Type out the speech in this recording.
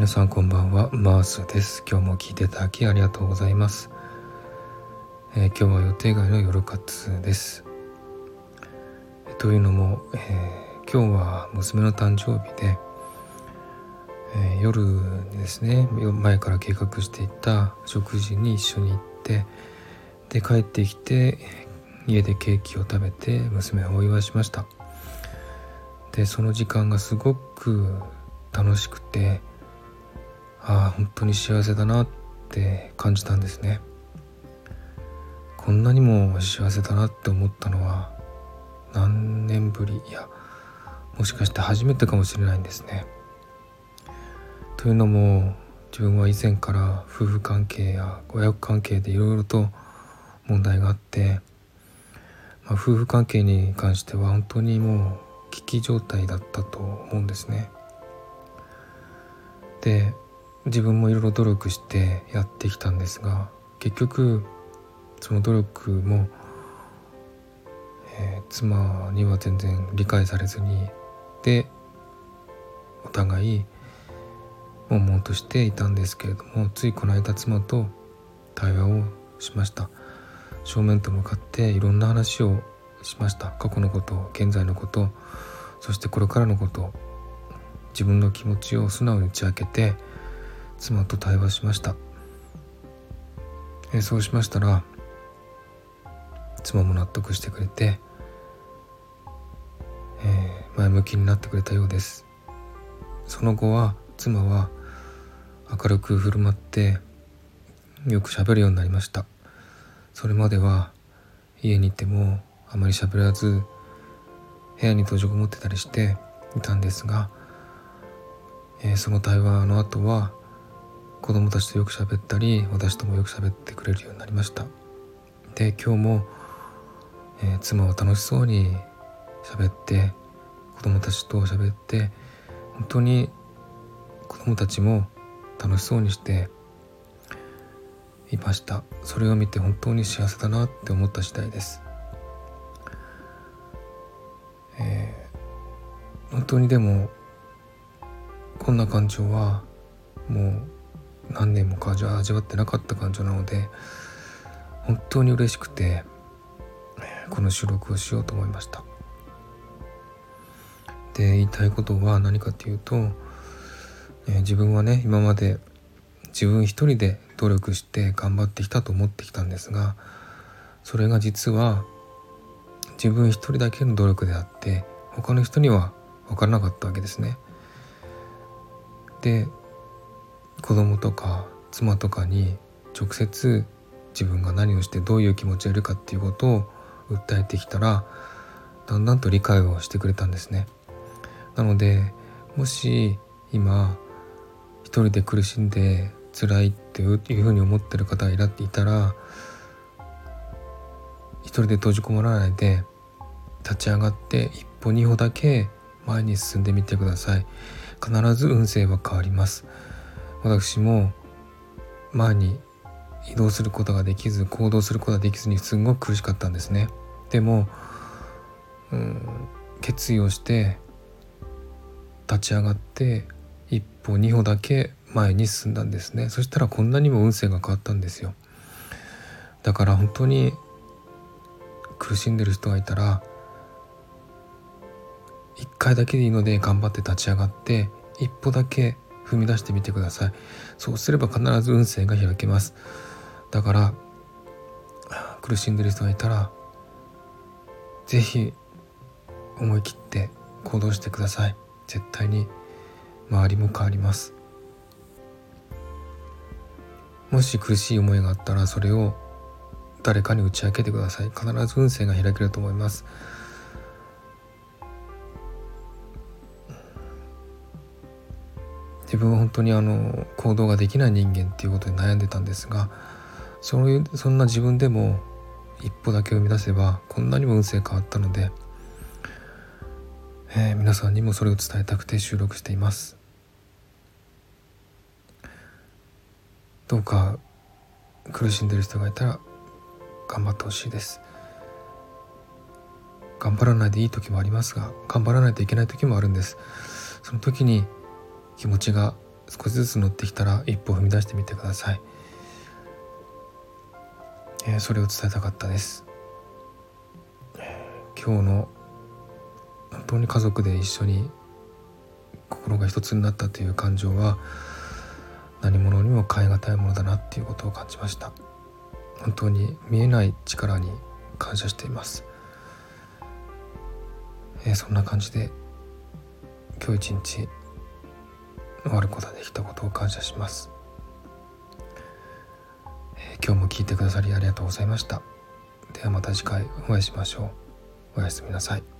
皆さんこんばんは。マースです。今日も聞いていただきありがとうございます、えー、今日は予定外の夜活です、というのも、えー、今日は娘の誕生日で、え夜ですね前から計画していた食事に一緒に行ってで帰ってきて家でケーキを食べて娘をお祝いしました。でその時間がすごく楽しくてああ本当に幸せだなって感じたんですね。こんなにも幸せだなって思ったのは何年ぶりいやもしかして初めてかもしれないんですね。というのも自分は以前から夫婦関係や親子関係でいろいろと問題があって、まあ、夫婦関係に関しては本当にもう危機状態だったと思うんですね。で自分もいろいろ努力してやってきたんですが結局その努力も、えー、妻には全然理解されずにでお互い悶々としていたんですけれどもついこの間妻と対話をしました。正面と向かっていろんな話をしました。過去のこと現在のことそしてこれからのこと自分の気持ちを素直に打ち明けて妻と対話しました、えそうしましたら妻も納得してくれて、えー、前向きになってくれたようです。その後は妻は明るく振る舞ってよく喋るようになりました。それまでは家にいてもあまり喋らず部屋に閉じこもってたりしていたんですが、えー、その対話の後は子供たちとよく喋ったり私ともよく喋ってくれるようになりました。で今日も、えー、妻は楽しそうに喋って子供たちと喋って本当に子供たちも楽しそうにしていました。それを見て本当に幸せだなって思った次第です、えー、本当にでもこんな感情はもう何年もか味わってなかった感情なので本当に嬉しくてこの収録をしようと思いましたで言いたいことは何かというと、えー、自分はね今まで自分一人で努力して頑張ってきたと思ってきたんですがそれが実は自分一人だけの努力であって他の人には分からなかったわけですね。で子供とか妻とかに直接自分が何をしてどういう気持ちでいるかっていうことを訴えてきたらだんだんと理解をしてくれたんですね。なのでもし今一人で苦しんで辛いっていうふうに思ってる方がいらっていたら一人で閉じこもらないで立ち上がって一歩二歩だけ前に進んでみてください必ず運勢は変わります私も前に移動することができず行動することができずにすごく苦しかったんですね。でも、うん、決意をして立ち上がって一歩二歩だけ前に進んだんですね。そしたらこんなにも運勢が変わったんですよ。だから本当に苦しんでる人がいたら一回だけでいいので頑張って立ち上がって一歩だけ踏み出してみてください。そうすれば必ず運勢が開けます。だから苦しんでる人がいたら是非思い切って行動してください。絶対に周りも変わります。もし苦しい思いがあったらそれを誰かに打ち明けてください。必ず運勢が開けると思います。自分は本当にあの行動ができない人間っていうことに悩んでたんですがそういうそんな自分でも一歩だけ生み出せばこんなにも運勢変わったので、えー、皆さんにもそれを伝えたくて収録しています。どうか苦しんでる人がいたら頑張ってほしいです。頑張らないでいい時もありますが頑張らないといけない時もあるんです。その時に気持ちが少しずつ乗ってきたら一歩踏み出してみてください、えー、それを伝えたかったです。今日の本当に家族で一緒に心が一つになったという感情は何者にも代え難いものだなっていうことを感じました。本当に見えない力に感謝しています、えー、そんな感じで今日一日終わることができたことを感謝します、えー、今日も聞いてくださりありがとうございました。ではまた次回お会いしましょう。おやすみなさい。